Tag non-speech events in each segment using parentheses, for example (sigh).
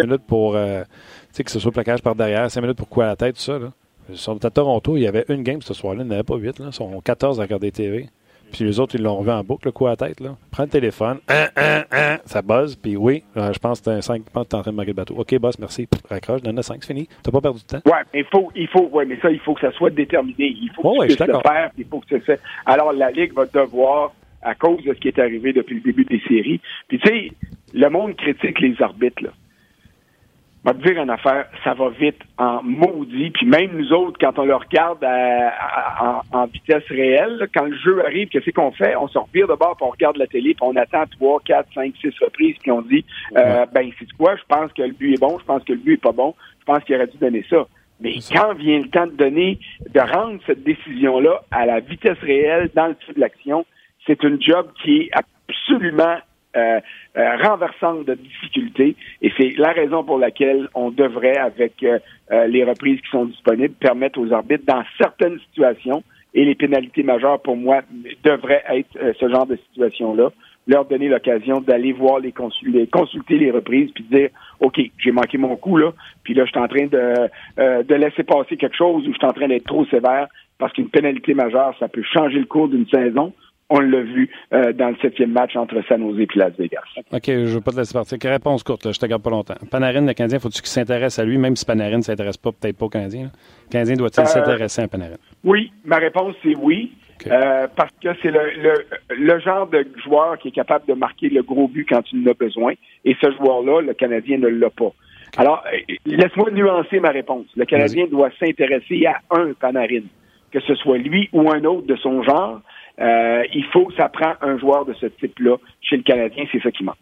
minutes pour euh, que ce soit plaquage par derrière, 5 minutes pour quoi à la tête, tout ça. Là. Ils sont à Toronto, il y avait une game ce soir-là, il n'y en avait pas 8. Là. Ils sont 14 à regarder TV. Puis les autres, ils l'ont vu en boucle, le coup à la tête. Là. Prends le téléphone, hein, hein, hein, ça buzz, puis oui, euh, je pense que c'est un 5, je pense que tu es en train de marquer le bateau. OK, boss, merci, raccroche, donne le 5, c'est fini. Tu n'as pas perdu de temps. Oui, mais il faut, il faut, ouais, mais ça, il faut que ça soit déterminé. Il faut que oh, tu puisses le faire, il faut que tu le fasses. Alors, la Ligue va devoir, à cause de ce qui est arrivé depuis le début des séries, puis tu sais, le monde critique les arbitres, là va te dire une affaire, ça va vite en maudit. Puis même nous autres, quand on le regarde en, vitesse réelle, quand le jeu arrive, qu'est-ce qu'on fait? On se revire de bord, puis on regarde la télé, puis on attend trois, quatre, cinq, six reprises, puis on dit, euh, ben c'est quoi? Je pense que le but est bon, je pense que le but est pas bon, je pense qu'il aurait dû donner ça. Mais quand vient le temps de donner, de rendre cette décision-là à la vitesse réelle dans le feu de l'action, c'est une job qui est absolument euh, euh, renversante de difficultés. Et c'est la raison pour laquelle on devrait, avec euh, les reprises qui sont disponibles, permettre aux arbitres, dans certaines situations, et les pénalités majeures, pour moi, devraient être ce genre de situation-là, leur donner l'occasion d'aller voir les, consulter, consulter les reprises, puis dire, OK, j'ai manqué mon coup, là, puis là, je suis en train de, de laisser passer quelque chose ou je suis en train d'être trop sévère, parce qu'une pénalité majeure, ça peut changer le cours d'une saison on l'a vu euh, dans le septième match entre San Jose et Las Vegas. OK, je ne veux pas te laisser partir. Réponse courte, je te garde pas longtemps. Panarin, le Canadien, faut-tu qu'il s'intéresse à lui, même si Panarin ne s'intéresse pas, peut-être pas au Canadien? Le Canadien doit-il euh, s'intéresser à Panarin? Oui, ma réponse, c'est oui. Euh, parce que c'est le, genre de joueur qui est capable de marquer le gros but quand tu en as besoin. Et ce joueur-là, le Canadien ne l'a pas. Alors, laisse-moi nuancer ma réponse. Le Canadien doit s'intéresser à un Panarin, que ce soit lui ou un autre de son genre, euh, il faut que ça prend un joueur de ce type-là chez le Canadien, c'est ça qui manque.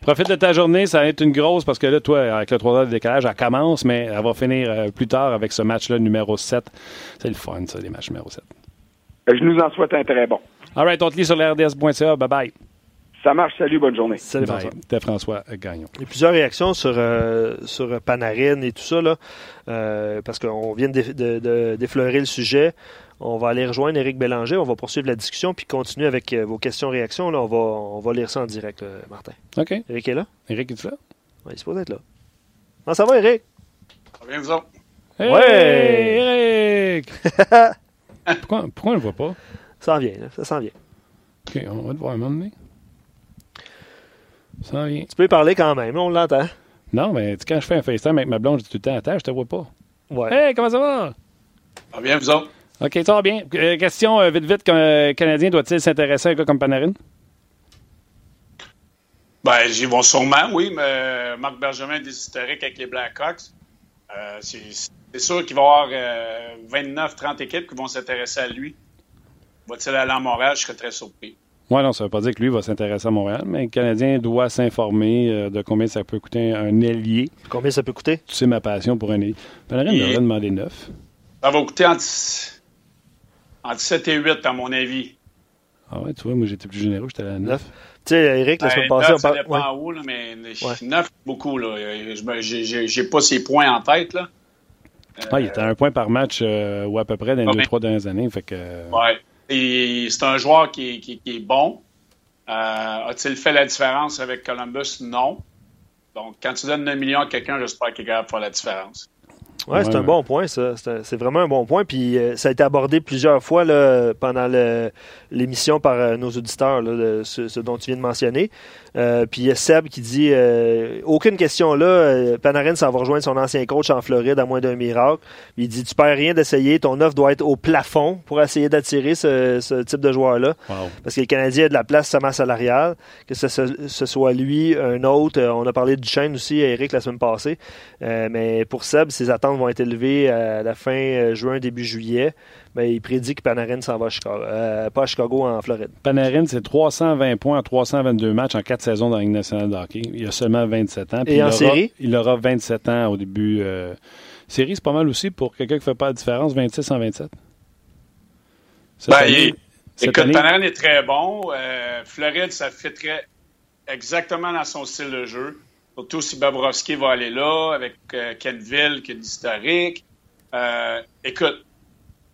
Profite de ta journée, ça va être une grosse parce que là, toi, avec le 3 heures de décalage, elle commence, mais elle va finir euh, plus tard avec ce match-là numéro 7. C'est le fun, ça, les matchs numéro 7. Euh, je nous en souhaite un très bon. All right, on te lit sur l'RDS.ca. Bye bye. Ça marche, salut, bonne journée. Salut François. C'était François Gagnon. Il y a plusieurs réactions sur, sur Panarin et tout ça, là, parce qu'on vient de, défleurer le sujet. On va aller rejoindre Éric Bélanger. On va poursuivre la discussion puis continuer avec euh, vos questions-réactions. Là, on va, on va lire ça en direct, euh, Martin. OK. Éric est là? Éric est là? Oui, il est supposé être là. Comment ça va, Éric? Ça va bien, vous autres? Hey, ouais! Éric! (laughs) pourquoi, pourquoi on ne le voit pas? Ça vient, là. Ça s'en vient. OK, on va te voir un moment donné. Ça vient. Tu peux y parler quand même, on l'entend. Non, mais quand je fais un FaceTime avec ma blonde, je dis tout le temps, attends, je te vois pas. Ouais. Hey, comment ça va? Ça va bien, vous autres? OK, ça va bien. Euh, question euh, vite, vite, qu'un euh, Canadien doit-il s'intéresser à un gars comme Panarin? Ben, j'y vont sûrement, oui, mais Marc Bergevin est des historiques avec les Blackhawks. c'est sûr qu'il va y avoir 29-30 équipes qui vont s'intéresser à lui. Va-t-il aller à Montréal? Je serais très surpris. Oui, non, ça ne veut pas dire que lui va s'intéresser à Montréal, mais le Canadien doit s'informer de combien ça peut coûter un ailier. Combien ça peut coûter? Tu sais ma passion pour un ailier. Panarin devrait demander 9. Ça va coûter entre entre 7 et 8, à mon avis. Ah ouais, tu vois, moi j'étais plus généreux, j'étais à 9. Tu sais, Eric, la semaine passée, on parle. Ça dépend où, là, mais 9, beaucoup. Là. J'ai pas ses points en tête. Là. Ah, il était à un point par match euh, ou à peu près dans les 2-3 dernières années. Fait que... Ouais. C'est un joueur qui, est bon. Euh, A-t-il fait la différence avec Columbus? Non. Donc, quand tu donnes 9 millions à quelqu'un, j'espère qu'il est capable de faire la différence. Oui, c'est un bon point, ça. C'est vraiment un bon point. Puis euh, ça a été abordé plusieurs fois là, pendant l'émission par euh, nos auditeurs, là, ce, dont tu viens de mentionner. Euh, puis il y a Seb qui dit aucune question là, Panarin s'en va rejoindre son ancien coach en Floride à moins d'un miracle. Il dit tu perds rien d'essayer, ton offre doit être au plafond pour essayer d'attirer ce, type de joueur-là. Parce que le Canadien a de la place sa masse salariale, que ce, ce, soit lui, un autre. On a parlé du chaîne aussi, Eric, la semaine passée. mais pour Seb, ses attentes vont être élevés à la fin euh, juin, début juillet. Mais il prédit que Panarin s'en va à Chicago, euh, pas à Chicago, en Floride. Panarin, c'est 320 points en 322 matchs en 4 saisons dans la Ligue nationale de hockey. Il a seulement 27 ans. Et en série? il aura 27 ans au début. Euh, série, c'est pas mal aussi pour quelqu'un qui ne fait pas la différence, 26 en 27. Ben, écoute, Panarin est très bon. Floride, ça très exactement dans son style de jeu. Surtout si Bobrovski va aller là, avec euh, Kenville qui est historique. Euh, écoute,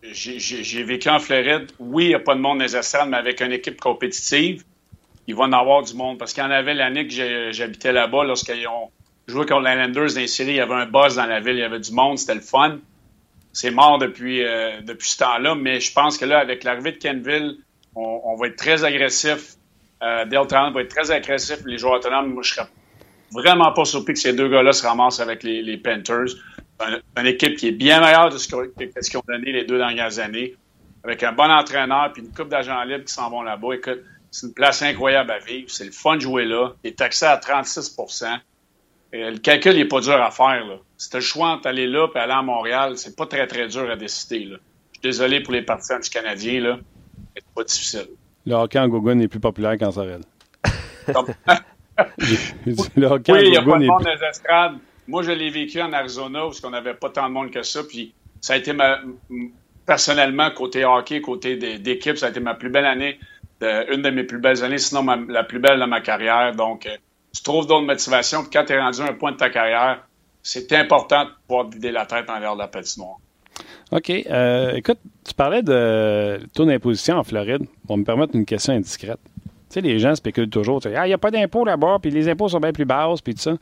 j'ai vécu en Floride. Oui, il n'y a pas de monde nécessaire, mais avec une équipe compétitive, il va en avoir du monde. Parce qu'il y en avait l'année que j'habitais là-bas, lorsqu'ils ont jouer contre les Islanders dans les séries, il y avait un buzz dans la ville, il y avait du monde, c'était le fun. C'est mort depuis, euh, depuis ce temps-là, mais je pense que là, avec l'arrivée de Kenville, on, va être très agressif. Euh, Dale va être très agressif. Les joueurs autonomes, moi, je serais vraiment pas surpris que ces deux gars-là se ramassent avec les, les Panthers. Une, équipe qui est bien meilleure de ce qu'ils ont donné les deux dernières années, avec un bon entraîneur puis une coupe d'agents libres qui s'en vont là-bas. Écoute, c'est une place incroyable à vivre. C'est le fun de jouer là. Il est taxé à 36% Le calcul n'est pas dur à faire. Là. Si tu le choix d'aller là et aller à Montréal, c'est pas très, très dur à décider. Là. Je suis désolé pour les partisans du Canadien. Là. C'est pas difficile. Le hockey en Gogun est plus populaire qu'en Sorel. (laughs) le hockey oui, il n'y a pas de monde dans les estrades. Moi, je l'ai vécu en Arizona parce qu'on n'avait pas tant de monde que ça. Puis ça a été ma, personnellement, côté hockey, côté d'équipe, ça a été ma plus belle année une de mes plus belles années, sinon la plus belle de ma carrière. Donc, euh, tu trouves d'autres motivations. Puis quand tu es rendu à un point de ta carrière, c'est important de pouvoir vider la tête en l'air de la patinoire. OK. Euh, écoute, tu parlais de taux d'imposition en Floride. On me permettre une question indiscrète. Sais, les gens spéculent toujours. Ah, il n'y a pas d'impôt là-bas, puis les impôts sont bien plus basses, puis tout ça.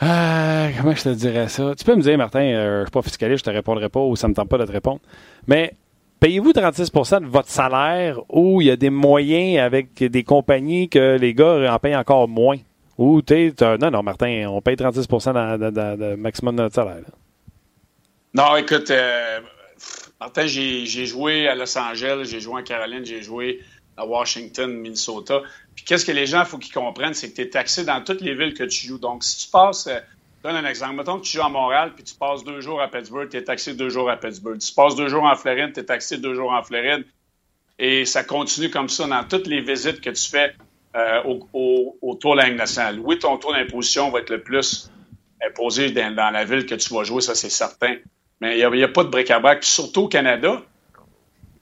Ah, comment je te dirais ça? Tu peux me dire, Martin, euh, je ne suis pas fiscaliste, je te répondrai pas ou ça ne me tente pas de te répondre. Mais Payez-vous 36% de votre salaire ou il y a des moyens avec des compagnies que les gars en payent encore moins? Ou tu non, non, Martin, on paye 36 de, maximum de notre salaire. Non, écoute, euh, Martin, j'ai joué à Los Angeles, j'ai joué en Caroline, j'ai joué à Washington, Minnesota. Puis qu'est-ce que les gens, il faut qu'ils comprennent, c'est que tu es taxé dans toutes les villes que tu joues. Donc, si tu passes euh, donne un exemple. Mettons que tu joues à Montréal, puis tu passes deux jours à Pittsburgh, tu es taxé deux jours à Pittsburgh. Tu passes deux jours en Floride, tu es taxé deux jours en Floride. Et ça continue comme ça dans toutes les visites que tu fais euh, au, autour de la nationale. Oui, ton taux d'imposition va être le plus imposé dans, la ville que tu vas jouer, ça c'est certain. Mais il n'y a, pas de bric-à-brac. Surtout au Canada,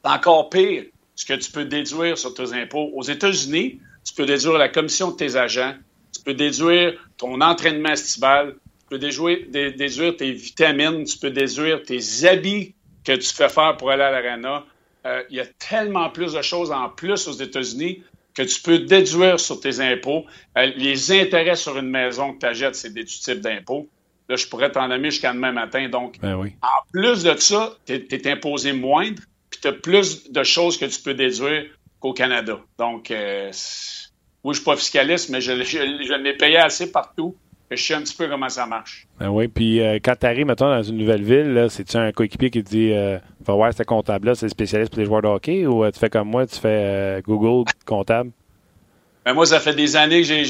encore pire ce que tu peux déduire sur tes impôts. Aux États-Unis, tu peux déduire la commission de tes agents, tu peux déduire ton entraînement estival, tu peux déduire, tes vitamines, tu peux déduire tes habits que tu fais faire pour aller à l'arena. Euh, il y a tellement plus de choses en plus aux États-Unis que tu peux déduire sur tes impôts. Euh, les intérêts sur une maison que tu achètes, c'est des types d'impôts. Là, je pourrais t'en nommer jusqu'à demain matin. Donc, ben en plus de ça, tu es, imposé moindre, tu as plus de choses que tu peux déduire qu'au Canada. Donc, euh, oui, je ne suis pas fiscaliste, mais je, je, je l'ai payé assez partout je sais un petit peu comment ça marche. Ben oui, puis euh, quand tu arrives, mettons, dans une nouvelle ville, c'est-tu un coéquipier qui te dit euh, Va voir, ce comptable-là, c'est spécialiste pour les joueurs de hockey ou tu fais comme moi, tu fais Google comptable? Ben moi, ça fait des années que j'ai